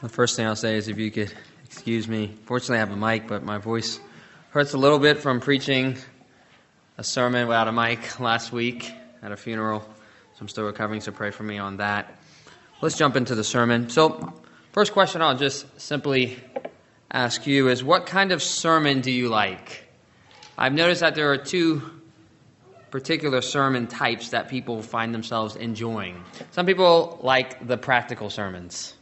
The first thing I'll say is if you could excuse me. Fortunately, I have a mic, but my voice hurts a little bit from preaching a sermon without a mic last week at a funeral. So I'm still recovering, so pray for me on that. Let's jump into the sermon. So, first question I'll just simply ask you is what kind of sermon do you like? I've noticed that there are two particular sermon types that people find themselves enjoying. Some people like the practical sermons.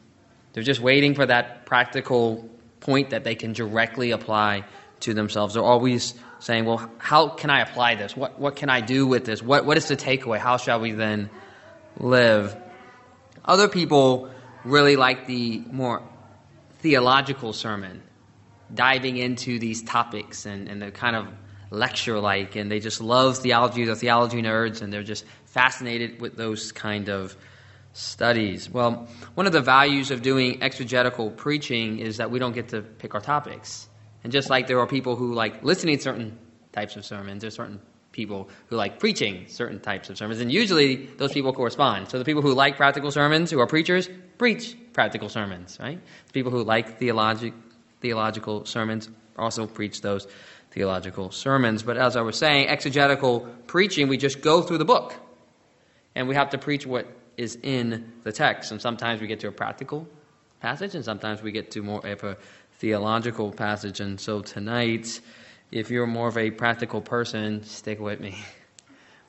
They're just waiting for that practical point that they can directly apply to themselves. They're always saying, well, how can I apply this? What, what can I do with this? What, what is the takeaway? How shall we then live? Other people really like the more theological sermon, diving into these topics, and, and they're kind of lecture like, and they just love theology. They're theology nerds, and they're just fascinated with those kind of studies. Well, one of the values of doing exegetical preaching is that we don't get to pick our topics. And just like there are people who like listening to certain types of sermons, there's certain people who like preaching certain types of sermons. And usually those people correspond. So the people who like practical sermons, who are preachers, preach practical sermons, right? The people who like theologic, theological sermons also preach those theological sermons. But as I was saying, exegetical preaching, we just go through the book. And we have to preach what is in the text. And sometimes we get to a practical passage, and sometimes we get to more of a theological passage. And so tonight, if you're more of a practical person, stick with me.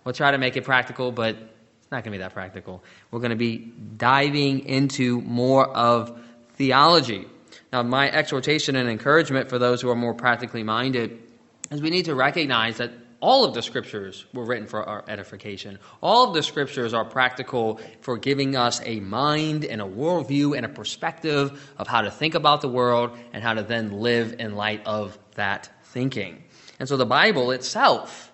We'll try to make it practical, but it's not going to be that practical. We're going to be diving into more of theology. Now, my exhortation and encouragement for those who are more practically minded is we need to recognize that all of the scriptures were written for our edification. All of the scriptures are practical for giving us a mind and a worldview and a perspective of how to think about the world and how to then live in light of that thinking. And so the Bible itself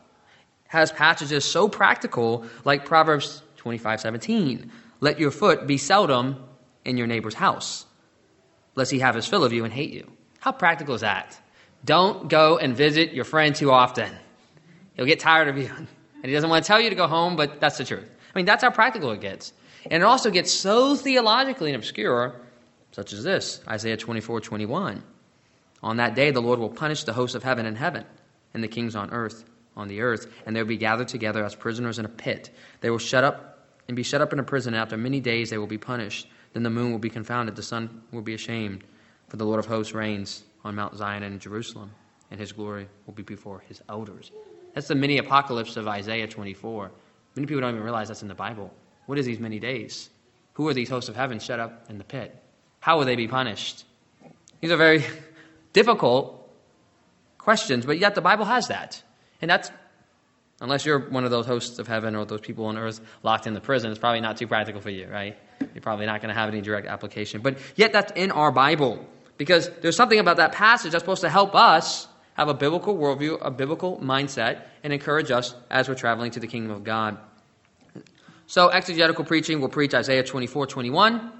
has passages so practical, like Proverbs 25 17. Let your foot be seldom in your neighbor's house, lest he have his fill of you and hate you. How practical is that? Don't go and visit your friend too often. He'll get tired of you. And he doesn't want to tell you to go home, but that's the truth. I mean, that's how practical it gets. And it also gets so theologically and obscure, such as this Isaiah 24 21. On that day, the Lord will punish the hosts of heaven and heaven, and the kings on earth, on the earth, and they will be gathered together as prisoners in a pit. They will shut up and be shut up in a prison, and after many days they will be punished. Then the moon will be confounded, the sun will be ashamed, for the Lord of hosts reigns on Mount Zion and in Jerusalem, and his glory will be before his elders. That's the mini apocalypse of Isaiah 24. Many people don't even realize that's in the Bible. What is these many days? Who are these hosts of heaven shut up in the pit? How will they be punished? These are very difficult questions, but yet the Bible has that. And that's, unless you're one of those hosts of heaven or those people on earth locked in the prison, it's probably not too practical for you, right? You're probably not going to have any direct application. But yet that's in our Bible because there's something about that passage that's supposed to help us have a biblical worldview, a biblical mindset, and encourage us as we're traveling to the kingdom of God. So, exegetical preaching will preach Isaiah 24 21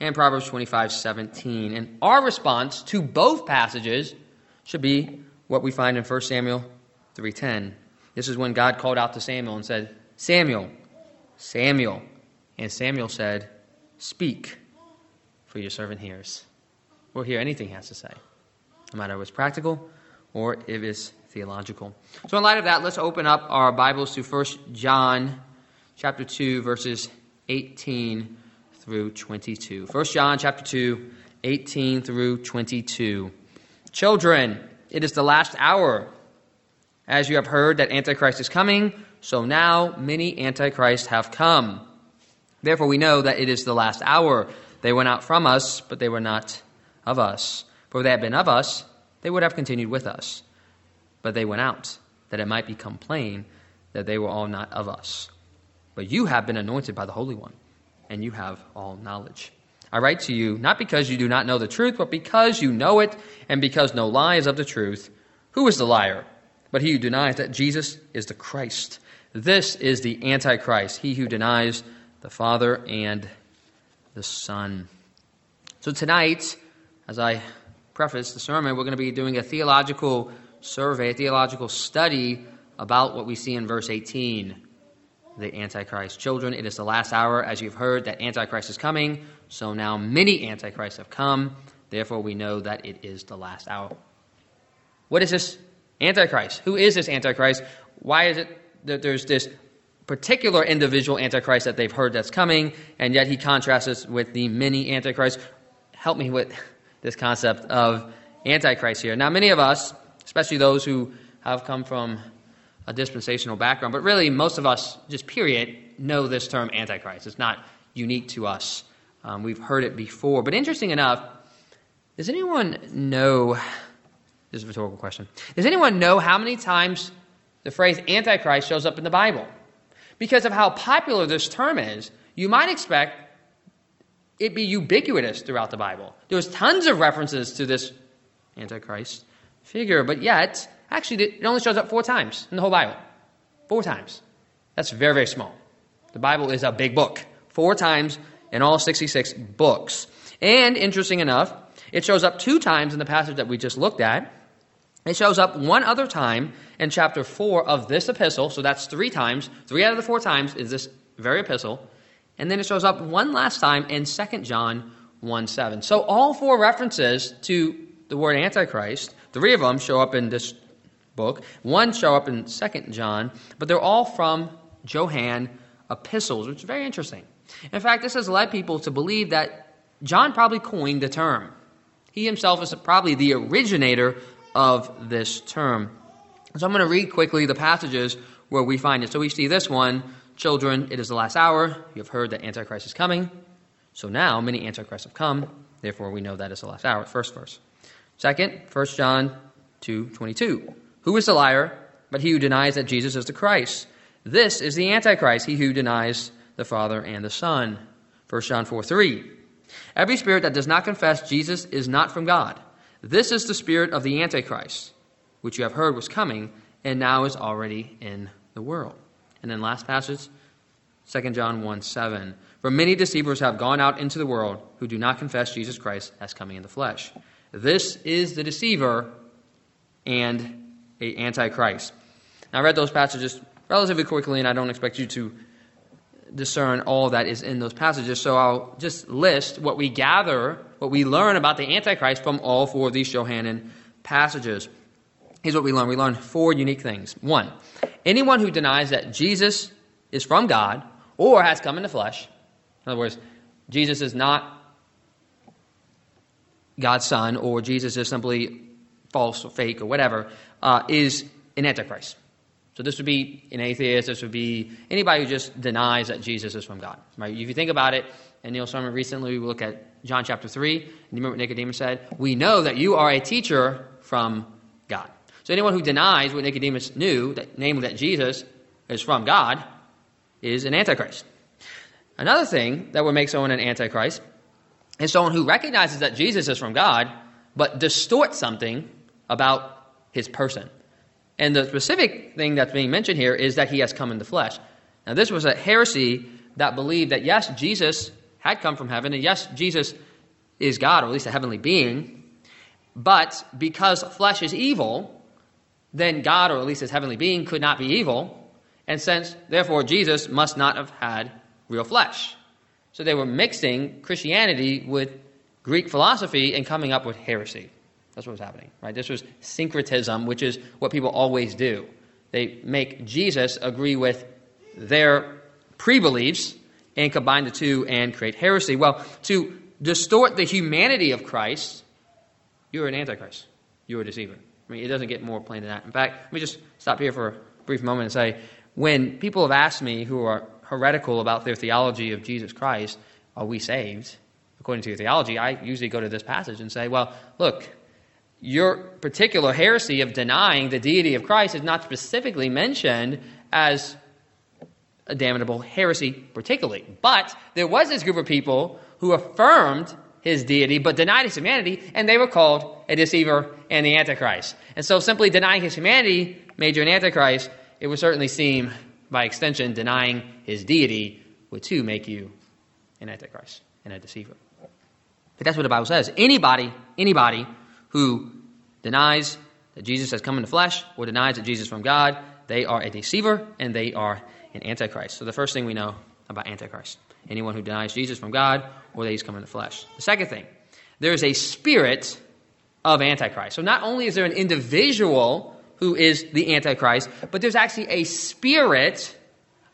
and Proverbs 25 17. And our response to both passages should be what we find in 1 Samuel 3:10. This is when God called out to Samuel and said, "Samuel, Samuel." And Samuel said, "Speak, for your servant hears." We'll hear anything he has to say, no matter if it's practical or if it's theological. So, in light of that, let's open up our Bibles to 1 John chapter 2, verses 18 through 22. 1 John chapter 2, 18 through 22. Children, it is the last hour. As you have heard that Antichrist is coming, so now many Antichrists have come. Therefore, we know that it is the last hour. They went out from us, but they were not of us. For they had been of us, they would have continued with us. But they went out, that it might become plain that they were all not of us. But you have been anointed by the Holy One, and you have all knowledge. I write to you not because you do not know the truth, but because you know it, and because no lie is of the truth. Who is the liar? But he who denies that Jesus is the Christ. This is the Antichrist, he who denies the Father and the Son. So tonight, as I preface the sermon, we're going to be doing a theological survey, a theological study about what we see in verse 18. the Antichrist. Children, it is the last hour, as you've heard, that Antichrist is coming. So now many Antichrists have come. Therefore, we know that it is the last hour. What is this Antichrist? Who is this Antichrist? Why is it that there's this particular individual Antichrist that they've heard that's coming, and yet he contrasts with the many Antichrists? Help me with this concept of Antichrist here. Now, many of us, especially those who have come from a dispensational background, but really most of us, just period, know this term Antichrist. It's not unique to us. Um, we've heard it before. But interesting enough, does anyone know? This is a rhetorical question. Does anyone know how many times the phrase Antichrist shows up in the Bible? Because of how popular this term is, you might expect it be ubiquitous throughout the Bible. There's tons of references to this Antichrist figure, but yet Actually, it only shows up four times in the whole Bible. Four times. That's very, very small. The Bible is a big book. Four times in all 66 books. And interesting enough, it shows up two times in the passage that we just looked at. It shows up one other time in chapter 4 of this epistle, so that's three times. Three out of the four times is this very epistle. And then it shows up one last time in 2 John 1 7. So all four references to the word Antichrist, three of them show up in this book. One show up in Second John, but they're all from Johannine epistles, which is very interesting. In fact, this has led people to believe that John probably coined the term. He himself is probably the originator of this term. So I'm going to read quickly the passages where we find it. So we see this one Children, it is the last hour. You have heard that Antichrist is coming. So now many Antichrists have come. Therefore, we know that is the last hour. First verse. Second, 1 John 2 22. Who is the liar but he who denies that Jesus is the Christ? This is the Antichrist, he who denies the Father and the Son. 1 John 4 3. Every spirit that does not confess Jesus is not from God. This is the spirit of the Antichrist, which you have heard was coming and now is already in the world. And then last passage, 2 John 1 7. For many deceivers have gone out into the world who do not confess Jesus Christ as coming in the flesh. This is the deceiver and a antichrist. Now, I read those passages relatively quickly, and I don't expect you to discern all that is in those passages. So I'll just list what we gather, what we learn about the Antichrist from all four of these Johannine passages. Here's what we learn we learn four unique things. One, anyone who denies that Jesus is from God or has come in the flesh, in other words, Jesus is not God's son, or Jesus is simply false or fake or whatever, uh, is an antichrist. So this would be an atheist. This would be anybody who just denies that Jesus is from God. Right? If you think about it, and Neil Sermon recently we look at John chapter three, and you remember what Nicodemus said? We know that you are a teacher from. So anyone who denies what Nicodemus knew, that, namely that Jesus is from God, is an antichrist. Another thing that would make someone an antichrist is someone who recognizes that Jesus is from God, but distorts something about his person. And the specific thing that's being mentioned here is that he has come in the flesh. Now, this was a heresy that believed that, yes, Jesus had come from heaven, and yes, Jesus is God, or at least a heavenly being, but because flesh is evil, then God, or at least his heavenly being, could not be evil, and since, therefore, Jesus must not have had real flesh. So they were mixing Christianity with Greek philosophy and coming up with heresy. That's what was happening, right? This was syncretism, which is what people always do. They make Jesus agree with their pre beliefs and combine the two and create heresy. Well, to distort the humanity of Christ, you're an antichrist. You're a deceiver. I mean, it doesn't get more plain than that. In fact, let me just stop here for a brief moment and say when people have asked me who are heretical about their theology of Jesus Christ, are we saved? According to your theology, I usually go to this passage and say, well, look, your particular heresy of denying the deity of Christ is not specifically mentioned as a damnable heresy, particularly. But there was this group of people who affirmed his deity but denied his humanity, and they were called a deceiver and the Antichrist. And so simply denying his humanity made you an Antichrist. It would certainly seem, by extension, denying his deity would too make you an Antichrist and a deceiver. But that's what the Bible says. Anybody, anybody who denies that Jesus has come in the flesh or denies that Jesus is from God, they are a deceiver and they are an Antichrist. So the first thing we know about Antichrist anyone who denies Jesus from God or that he's come in the flesh. The second thing, there is a spirit of Antichrist. So not only is there an individual who is the Antichrist, but there's actually a spirit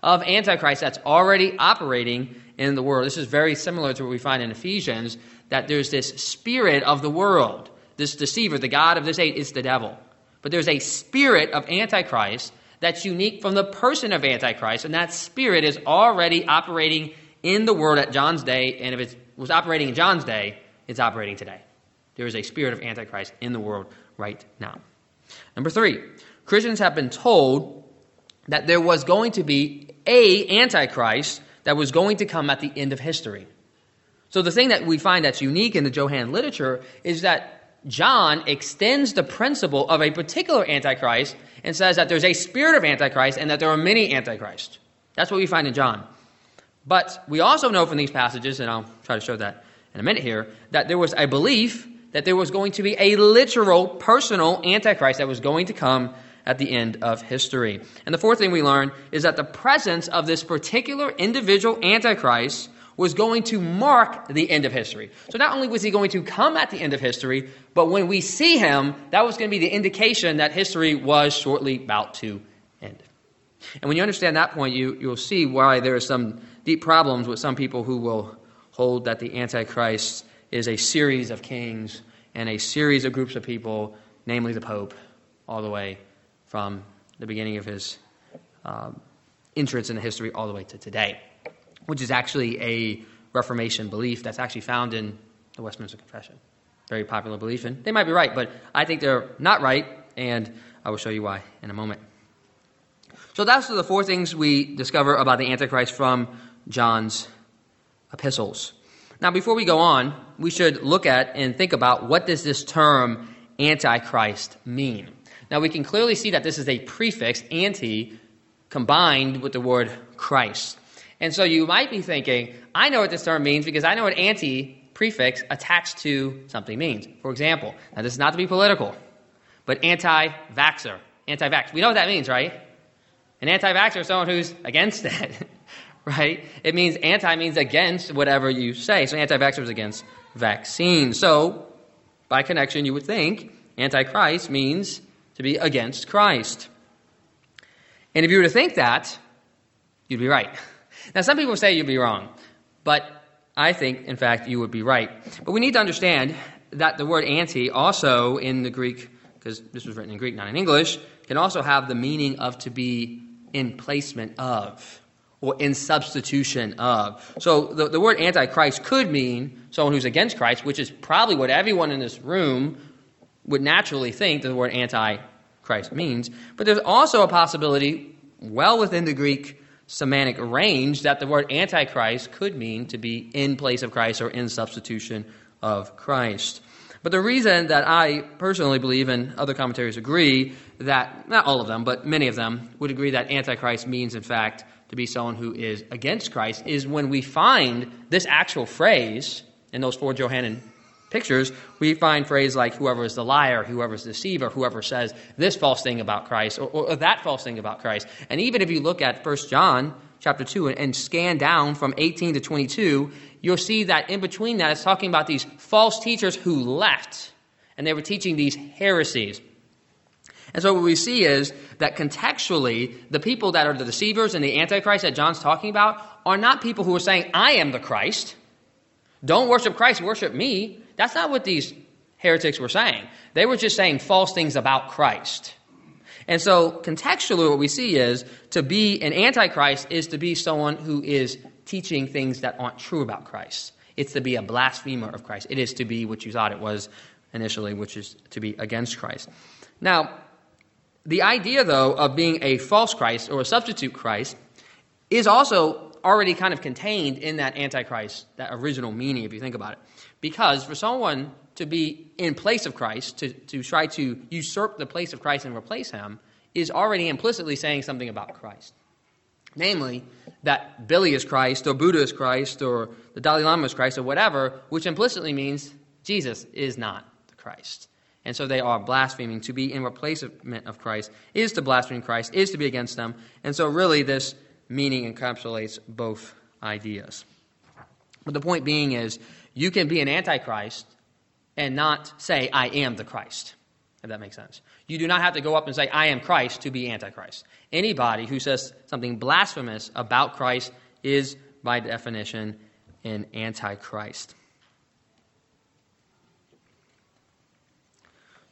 of Antichrist that's already operating in the world. This is very similar to what we find in Ephesians that there's this spirit of the world, this deceiver, the God of this age, is the devil. But there's a spirit of Antichrist that's unique from the person of Antichrist, and that spirit is already operating in the world at John's day, and if it was operating in John's day, it's operating today. There is a spirit of Antichrist in the world right now. Number three, Christians have been told that there was going to be a Antichrist that was going to come at the end of history. So the thing that we find that's unique in the Johannine literature is that John extends the principle of a particular Antichrist and says that there's a spirit of Antichrist and that there are many Antichrists. That's what we find in John. But we also know from these passages, and I'll try to show that in a minute here, that there was a belief that there was going to be a literal, personal Antichrist that was going to come at the end of history. And the fourth thing we learn is that the presence of this particular individual Antichrist was going to mark the end of history. So not only was he going to come at the end of history, but when we see him, that was going to be the indication that history was shortly about to end. And when you understand that point, you, you'll see why there is some deep problems with some people who will hold that the Antichrist is a series of kings and a series of groups of people, namely the Pope, all the way from the beginning of his um, entrance into history all the way to today, which is actually a Reformation belief that's actually found in the Westminster Confession. Very popular belief, and they might be right, but I think they're not right, and I will show you why in a moment. So that's the four things we discover about the Antichrist from John's epistles. Now, before we go on, we should look at and think about what does this term Antichrist mean. Now, we can clearly see that this is a prefix, anti, combined with the word Christ. And so you might be thinking, I know what this term means because I know what anti prefix attached to something means. For example, now this is not to be political, but anti vaxxer, anti vax. We know what that means, right? An anti vaxxer is someone who's against it. right? It means anti means against whatever you say. So anti vaxxer is against vaccine. So, by connection, you would think antichrist means to be against Christ. And if you were to think that, you'd be right. Now, some people say you'd be wrong, but I think, in fact, you would be right. But we need to understand that the word anti also in the Greek, because this was written in Greek, not in English, can also have the meaning of to be in placement of or in substitution of. So the, the word antichrist could mean someone who's against Christ, which is probably what everyone in this room would naturally think the word antichrist means. But there's also a possibility, well within the Greek semantic range, that the word antichrist could mean to be in place of Christ or in substitution of Christ. But the reason that I personally believe, and other commentaries agree, that, not all of them, but many of them, would agree that Antichrist means, in fact, to be someone who is against Christ is when we find this actual phrase in those four Johannine pictures, we find phrase like whoever is the liar, whoever is the deceiver, whoever says this false thing about Christ or, or, that false thing about Christ. And even if you look at 1 John chapter 2 and, and scan down from 18 to 22, you'll see that in between that it's talking about these false teachers who left and they were teaching these heresies. And so what we see is that contextually, the people that are the deceivers and the antichrist that John's talking about are not people who are saying, I am the Christ. Don't worship Christ, worship me. That's not what these heretics were saying. They were just saying false things about Christ. And so contextually, what we see is to be an antichrist is to be someone who is teaching things that aren't true about Christ. It's to be a blasphemer of Christ. It is to be what you thought it was initially, which is to be against Christ. Now, the idea, though, of being a false Christ or a substitute Christ is also already kind of contained in that Antichrist, that original meaning, if you think about it. Because for someone to be in place of Christ, to, to try to usurp the place of Christ and replace him, is already implicitly saying something about Christ. Namely, that Billy is Christ, or Buddha is Christ, or the Dalai Lama is Christ, or whatever, which implicitly means Jesus is not the Christ. And so they are blaspheming. To be in replacement of Christ is to blaspheme Christ, is to be against them. And so, really, this meaning encapsulates both ideas. But the point being is, you can be an antichrist and not say, I am the Christ, if that makes sense. You do not have to go up and say, I am Christ to be antichrist. Anybody who says something blasphemous about Christ is, by definition, an antichrist.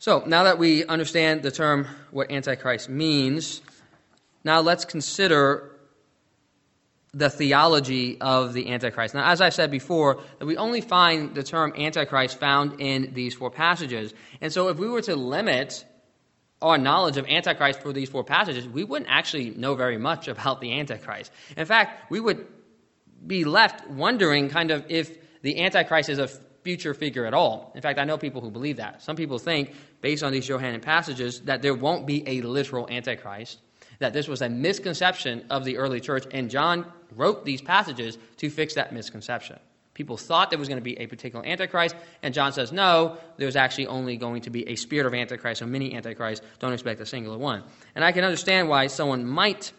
So, now that we understand the term, what antichrist means, now let's consider the theology of the Antichrist. Now, as I said before, that we only find the term Antichrist found in these four passages. And so, if we were to limit our knowledge of Antichrist for these four passages, we wouldn't actually know very much about the Antichrist. In fact, we would be left wondering kind of if the Antichrist is a future figure at all. In fact, I know people who believe that. Some people think, based on these Johannine passages, that there won't be a literal Antichrist that this was a misconception of the early church, and John wrote these passages to fix that misconception. People thought there was going to be a particular Antichrist, and John says, no, there's actually only going to be a spirit of Antichrist, or many Antichrists. Don't expect a singular one. And I can understand why someone might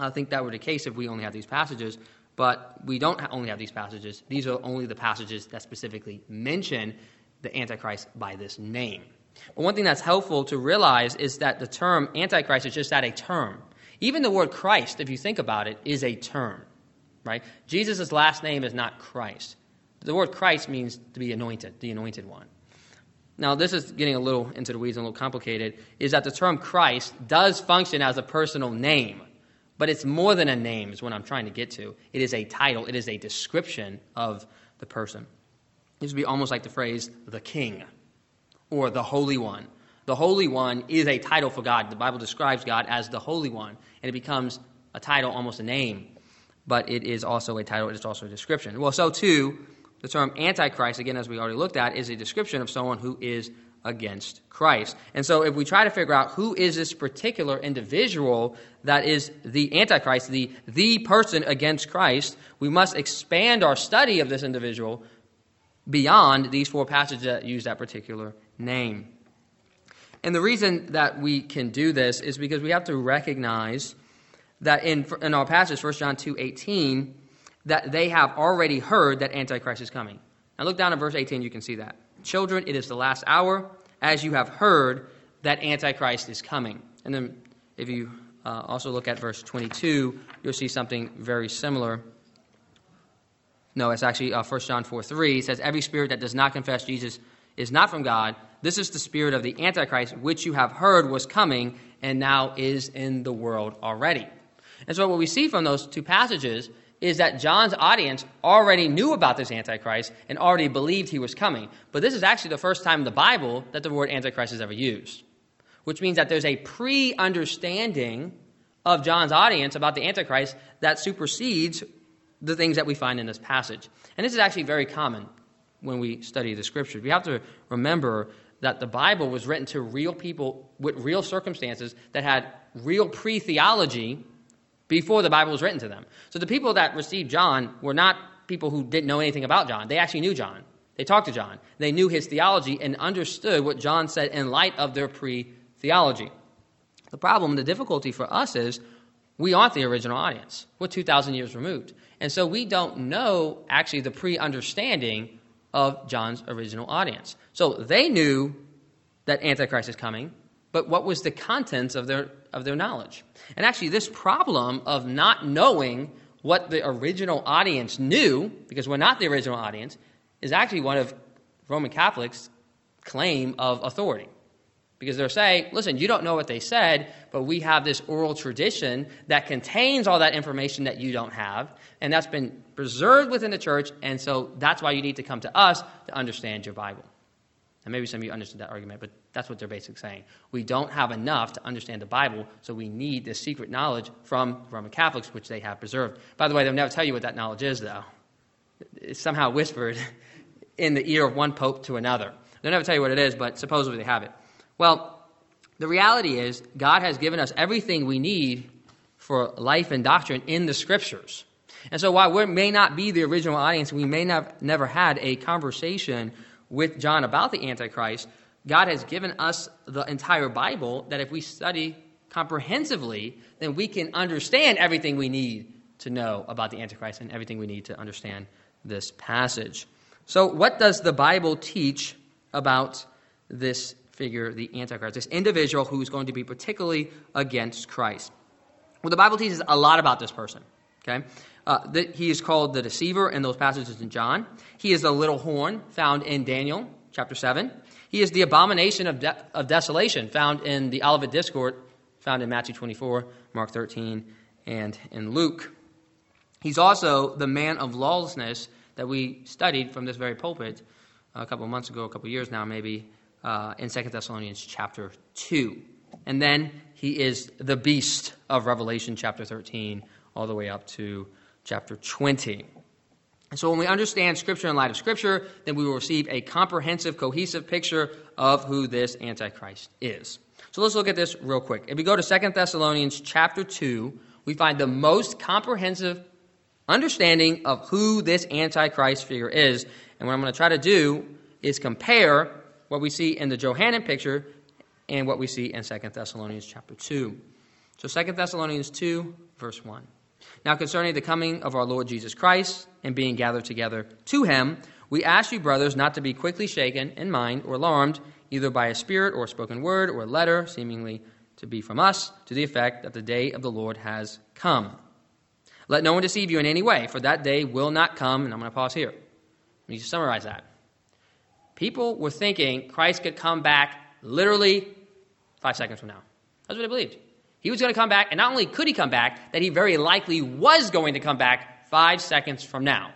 uh, think that were the case if we only had these passages, but we don't only have these passages. These are only the passages that specifically mention the Antichrist by this name. But one thing that's helpful to realize is that the term Antichrist is just that a term. Even the word Christ, if you think about it, is a term, right? Jesus' last name is not Christ. The word Christ means to be anointed, the anointed one. Now, this is getting a little into the weeds and a little complicated, is that the term Christ does function as a personal name, but it's more than a name, is what I'm trying to get to. It is a title, it is a description of the person. This would be almost like the phrase, the king or the Holy One. The Holy One is a title for God. The Bible describes God as the Holy One, and it becomes a title, almost a name, but it is also a title, it's also a description. Well, so too, the term Antichrist, again, as we already looked at, is a description of someone who is against Christ. And so if we try to figure out who is this particular individual that is the Antichrist, the, the person against Christ, we must expand our study of this individual beyond these four passages that use that particular name. And the reason that we can do this is because we have to recognize that in, in our passage, 1 John 2 18, that they have already heard that Antichrist is coming. Now look down at verse 18, you can see that. Children, it is the last hour, as you have heard that Antichrist is coming. And then if you uh, also look at verse 22, you'll see something very similar. No, it's actually uh, 1 John 4 3. It says, Every spirit that does not confess Jesus is not from God. This is the spirit of the Antichrist, which you have heard was coming and now is in the world already. And so, what we see from those two passages is that John's audience already knew about this Antichrist and already believed he was coming. But this is actually the first time in the Bible that the word Antichrist is ever used, which means that there's a pre understanding of John's audience about the Antichrist that supersedes the things that we find in this passage. And this is actually very common when we study the scriptures. We have to remember that the Bible was written to real people with real circumstances that had real pre theology before the Bible was written to them. So the people that received John were not people who didn't know anything about John. They actually knew John. They talked to John. They knew his theology and understood what John said in light of their pre theology. The problem, the difficulty for us is we aren't the original audience. We're 2,000 years removed. And so we don't know actually the pre understanding of John's original audience. So they knew that Antichrist is coming, but what was the contents of their, of their knowledge? And actually, this problem of not knowing what the original audience knew, because we're not the original audience, is actually one of Roman Catholics' claim of authority. Because they're saying, listen, you don't know what they said, but we have this oral tradition that contains all that information that you don't have, and that's been preserved within the church, and so that's why you need to come to us to understand your Bible. And maybe some of you understood that argument, but that's what they're basically saying. We don't have enough to understand the Bible, so we need this secret knowledge from Roman Catholics, which they have preserved. By the way, they'll never tell you what that knowledge is, though. It's somehow whispered in the ear of one pope to another. They'll never tell you what it is, but supposedly they have it. Well, the reality is, God has given us everything we need for life and doctrine in the Scriptures. And so, while we may not be the original audience, we may have never had a conversation with John about the Antichrist, God has given us the entire Bible that if we study comprehensively, then we can understand everything we need to know about the Antichrist and everything we need to understand this passage. So, what does the Bible teach about this figure, the Antichrist, this individual who's going to be particularly against Christ? Well, the Bible teaches a lot about this person. Okay, uh, he is called the deceiver in those passages in John. He is the little horn found in Daniel chapter seven. He is the abomination of, de- of desolation found in the Olivet Discourse, found in Matthew 24, Mark 13, and in Luke. He's also the man of lawlessness that we studied from this very pulpit a couple months ago, a couple years now, maybe, uh, in 2 Thessalonians chapter 2. And then he is the beast of Revelation chapter 13, all the way up to chapter 20. And so when we understand Scripture in light of Scripture, then we will receive a comprehensive, cohesive picture of who this Antichrist is. So let's look at this real quick. If we go to 2 Thessalonians chapter 2, we find the most comprehensive understanding of who this Antichrist figure is. And what I'm going to try to do is compare what we see in the Johannine picture and what we see in 2 Thessalonians chapter 2. So 2 Thessalonians 2, verse 1. Now, concerning the coming of our Lord Jesus Christ and being gathered together to him, we ask you, brothers, not to be quickly shaken in mind or alarmed, either by a spirit or a spoken word or a letter, seemingly to be from us, to the effect that the day of the Lord has come. Let no one deceive you in any way, for that day will not come. And I'm going to pause here. Let me summarize that. People were thinking Christ could come back literally five seconds from now. That's what they believed. He was going to come back, and not only could he come back, that he very likely was going to come back five seconds from now.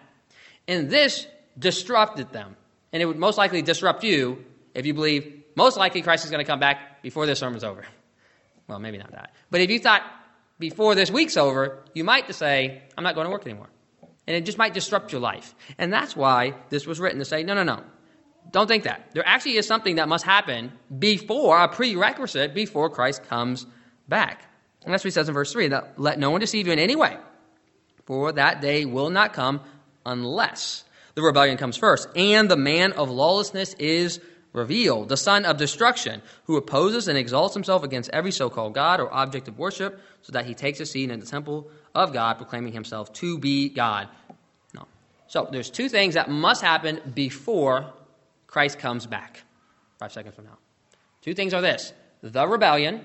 And this disrupted them. And it would most likely disrupt you if you believe most likely Christ is going to come back before this sermon's over. Well, maybe not that. But if you thought before this week's over, you might say, I'm not going to work anymore. And it just might disrupt your life. And that's why this was written to say, no, no, no. Don't think that. There actually is something that must happen before, a prerequisite before Christ comes back. And that's what he says in verse 3 that let no one deceive you in any way, for that day will not come unless the rebellion comes first, and the man of lawlessness is revealed, the son of destruction, who opposes and exalts himself against every so called God or object of worship, so that he takes a seat in the temple of God, proclaiming himself to be God. No. So there's two things that must happen before Christ comes back. Five seconds from now. Two things are this the rebellion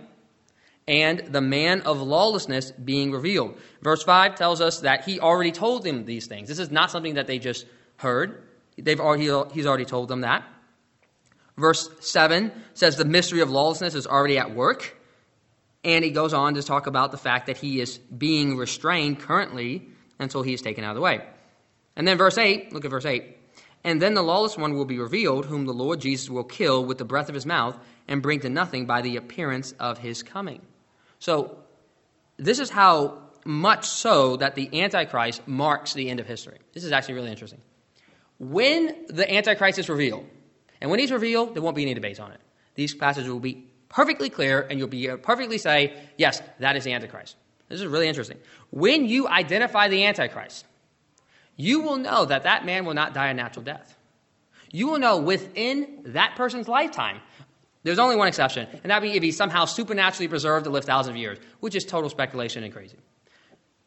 and the man of lawlessness being revealed. Verse 5 tells us that he already told them these things. This is not something that they just heard. They've already, he's already told them that. Verse 7 says the mystery of lawlessness is already at work. And he goes on to talk about the fact that he is being restrained currently until he is taken out of the way. And then verse 8, look at verse 8. And then the lawless one will be revealed, whom the Lord Jesus will kill with the breath of his mouth and bring to nothing by the appearance of his coming. So, this is how much so that the Antichrist marks the end of history. This is actually really interesting. When the Antichrist is revealed, and when he's revealed, there won't be any debates on it. These passages will be perfectly clear, and you'll be uh, perfectly say, yes, that is the Antichrist. This is really interesting. When you identify the Antichrist, you will know that that man will not die a natural death. You will know within that person's lifetime there's only one exception, and that would be if he's somehow supernaturally preserved to live thousands of years, which is total speculation and crazy.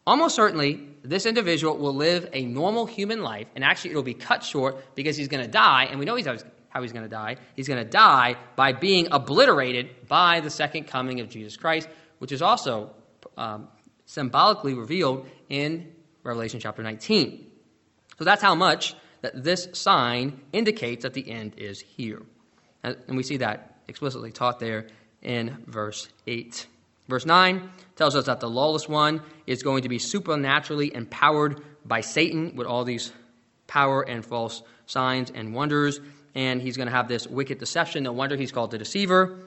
Almost certainly, this individual will live a normal human life, and actually it'll be cut short because he's going to die, and we know he's how he's going to die. He's going to die by being obliterated by the second coming of Jesus Christ, which is also um, symbolically revealed in Revelation chapter 19. So that's how much that this sign indicates that the end is here. And we see that explicitly taught there in verse 8. Verse 9 tells us that the lawless one is going to be supernaturally empowered by Satan with all these power and false signs and wonders. And he's going to have this wicked deception. No wonder he's called the deceiver.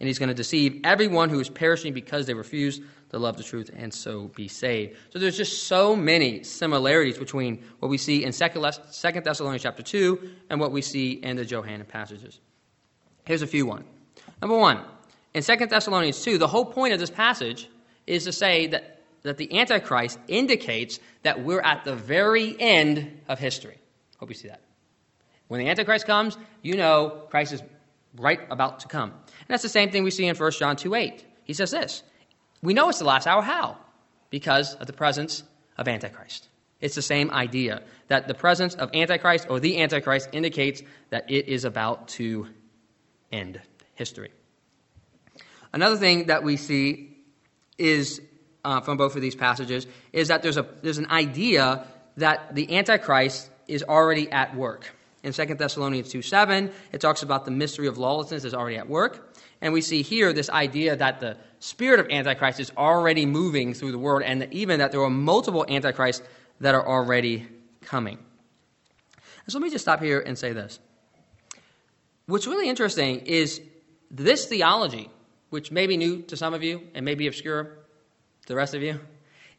And he's going to deceive everyone who is perishing because they refuse to love the truth and so be saved. So there's just so many similarities between what we see in 2 Thessalonians chapter 2 and what we see in the Johannine passages. Here's a few one. Number one, in 2 Thessalonians 2, the whole point of this passage is to say that, that the Antichrist indicates that we're at the very end of history. Hope you see that. When the Antichrist comes, you know Christ is right about to come. And that's the same thing we see in 1 John 2 8. He says this We know it's the last hour. How? Because of the presence of Antichrist. It's the same idea that the presence of Antichrist or the Antichrist indicates that it is about to end history. Another thing that we see is uh, from both of these passages is that there's a there's an idea that the Antichrist is already at work. In 2 Thessalonians 2 7, it talks about the mystery of lawlessness is already at work. And we see here this idea that the spirit of Antichrist is already moving through the world, and even that there are multiple Antichrists that are already coming. so let me just stop here and say this. What's really interesting is this theology, which may be new to some of you and may be obscure to the rest of you,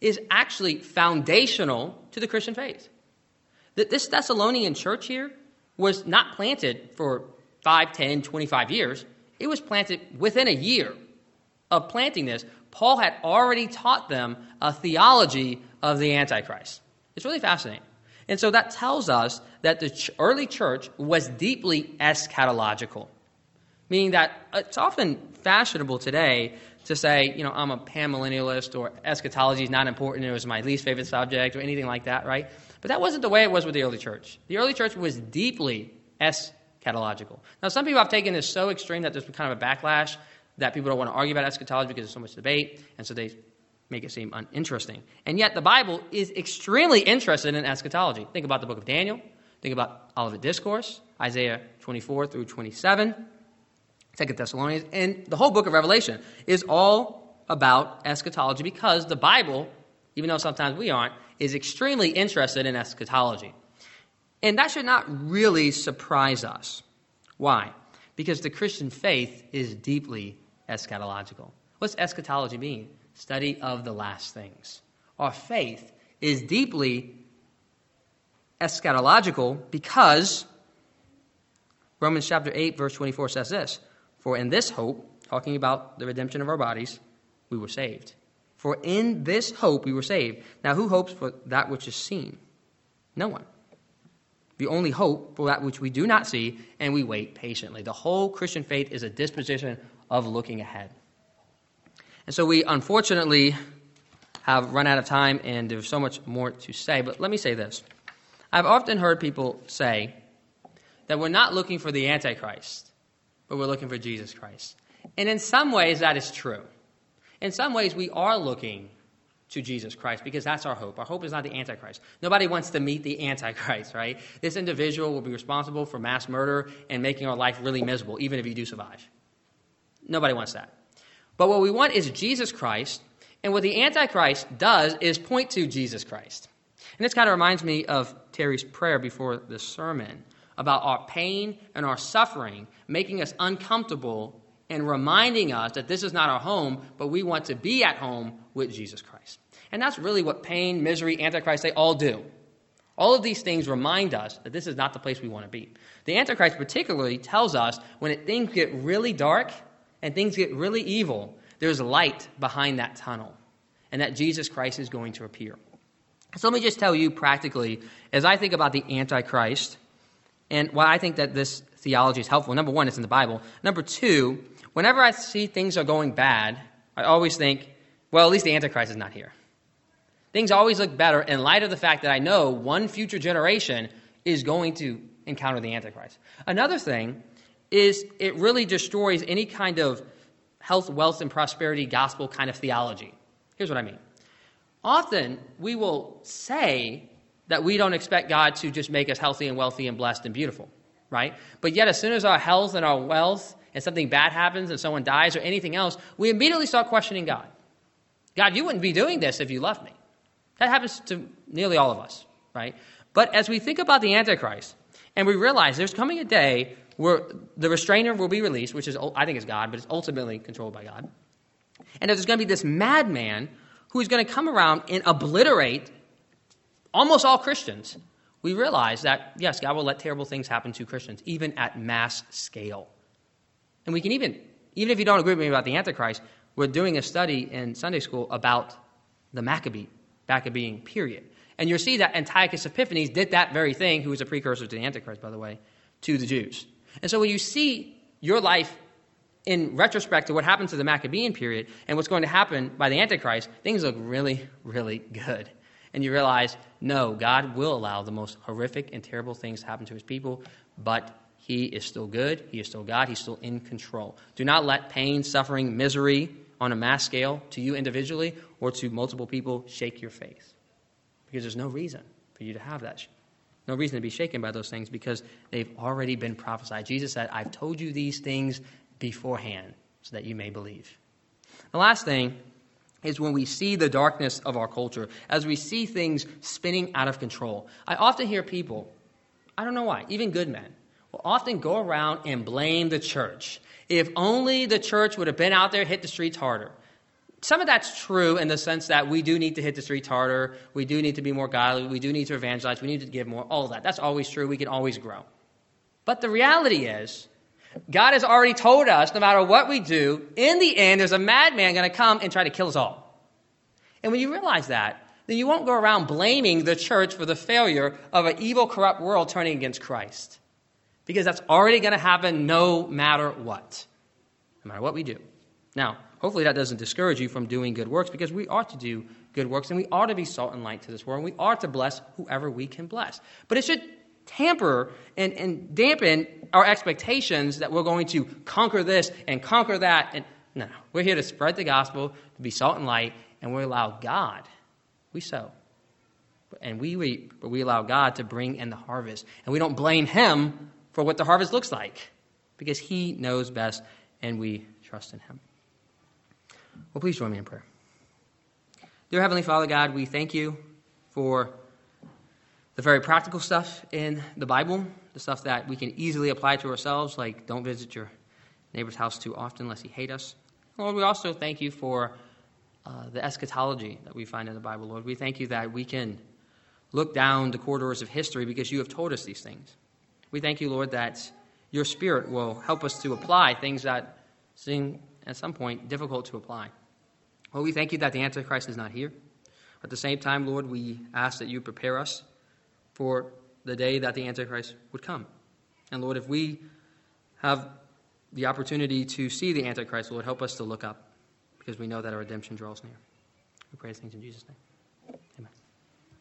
is actually foundational to the Christian faith. That this Thessalonian church here was not planted for 5, 10, 25 years. It was planted within a year of planting this. Paul had already taught them a theology of the Antichrist. It's really fascinating. And so that tells us that the early church was deeply eschatological, meaning that uh, it's often fashionable today to say, you know, I'm a panmillennialist or eschatology is not important, it was my least favorite subject or anything like that, right? But that wasn't the way it was with the early church. The early church was deeply eschatological. Now, some people have taken this so extreme that there's kind of a backlash that people don't want to argue about eschatology because there's so much debate, and so they make it seem uninteresting. And yet, the Bible is extremely interested in eschatology. Think about the book of Daniel, think about Olivet Discourse, Isaiah 24 through 27, Second Thessalonians, and the whole book of Revelation is all about eschatology because the Bible, even though sometimes we aren't, is extremely interested in eschatology. And that should not really surprise us. Why? Because the Christian faith is deeply eschatological. What's eschatology mean? Study of the last things. Our faith is deeply eschatological because Romans chapter 8, verse 24 says this For in this hope, talking about the redemption of our bodies, we were saved. For in this hope we were saved. Now, who hopes for that which is seen? No one. We only hope for that which we do not see, and we wait patiently. The whole Christian faith is a disposition of looking ahead. And so we unfortunately have run out of time, and there's so much more to say. But let me say this I've often heard people say that we're not looking for the Antichrist, but we're looking for Jesus Christ. And in some ways, that is true. In some ways, we are looking to Jesus Christ because that's our hope. Our hope is not the Antichrist. Nobody wants to meet the Antichrist, right? This individual will be responsible for mass murder and making our life really miserable, even if you do survive. Nobody wants that. But what we want is Jesus Christ, and what the Antichrist does is point to Jesus Christ. And this kind of reminds me of Terry's prayer before the sermon about our pain and our suffering making us uncomfortable and reminding us that this is not our home, but we want to be at home with Jesus Christ. And that's really what pain, misery, Antichrist, they all do. All of these things remind us that this is not the place we want to be. The Antichrist, particularly, tells us when things get really dark and things get really evil, there's light behind that tunnel, and that Jesus Christ is going to appear. So let me just tell you practically, as I think about the Antichrist, and why I think that this theology is helpful. Number one, it's in the Bible. Number two, whenever I see things are going bad, I always think, well, at least the Antichrist is not here. Things always look better in light of the fact that I know one future generation is going to encounter the Antichrist. Another thing is it really destroys any kind of health, wealth, and prosperity gospel kind of theology. Here's what I mean. Often we will say that we don't expect God to just make us healthy and wealthy and blessed and beautiful, right? But yet, as soon as our health and our wealth and something bad happens and someone dies or anything else, we immediately start questioning God. God, you wouldn't be doing this if you loved me. That happens to nearly all of us, right? But as we think about the Antichrist and we realize there's coming a day the restrainer will be released, which is, I think is God, but it's ultimately controlled by God. And there's going to be this madman who is going to come around and obliterate almost all Christians. We realize that, yes, God will let terrible things happen to Christians, even at mass scale. And we can even, even if you don't agree with me about the Antichrist, we're doing a study in Sunday school about the Maccabee, Maccabean period. And you'll see that Antiochus Epiphanes did that very thing, who was a precursor to the Antichrist, by the way, to the Jews. And so when you see your life in retrospect to what happened to the Maccabean period and what's going to happen by the Antichrist, things look really, really good. And you realize, no, God will allow the most horrific and terrible things to happen to his people, but he is still good. He is still God. He's still in control. Do not let pain, suffering, misery on a mass scale to you individually or to multiple people shake your faith. Because there's no reason for you to have that. No reason to be shaken by those things because they've already been prophesied. Jesus said, I've told you these things beforehand so that you may believe. The last thing is when we see the darkness of our culture, as we see things spinning out of control. I often hear people, I don't know why, even good men, will often go around and blame the church. If only the church would have been out there, hit the streets harder. Some of that's true in the sense that we do need to hit the streets harder. We do need to be more godly. We do need to evangelize. We need to give more. All of that. That's always true. We can always grow. But the reality is, God has already told us no matter what we do, in the end, there's a madman going to come and try to kill us all. And when you realize that, then you won't go around blaming the church for the failure of an evil, corrupt world turning against Christ. Because that's already going to happen no matter what, no matter what we do. Now, hopefully that doesn't discourage you from doing good works because we ought to do good works and we ought to be salt and light to this world and we ought to bless whoever we can bless. But it should tamper and, and dampen our expectations that we're going to conquer this and conquer that. And no, we're here to spread the gospel, to be salt and light, and we allow God, we sow, and we reap, but we allow God to bring in the harvest. And we don't blame Him for what the harvest looks like because He knows best, and we trust in Him. Well, please join me in prayer. Dear Heavenly Father God, we thank you for the very practical stuff in the Bible, the stuff that we can easily apply to ourselves, like don't visit your neighbor's house too often lest he hate us. Lord, we also thank you for uh, the eschatology that we find in the Bible, Lord. We thank you that we can look down the corridors of history because you have told us these things. We thank you, Lord, that your Spirit will help us to apply things that seem at some point difficult to apply. Well, we thank you that the Antichrist is not here. At the same time, Lord, we ask that you prepare us for the day that the Antichrist would come. And Lord, if we have the opportunity to see the Antichrist, Lord, help us to look up because we know that our redemption draws near. We pray things in Jesus' name.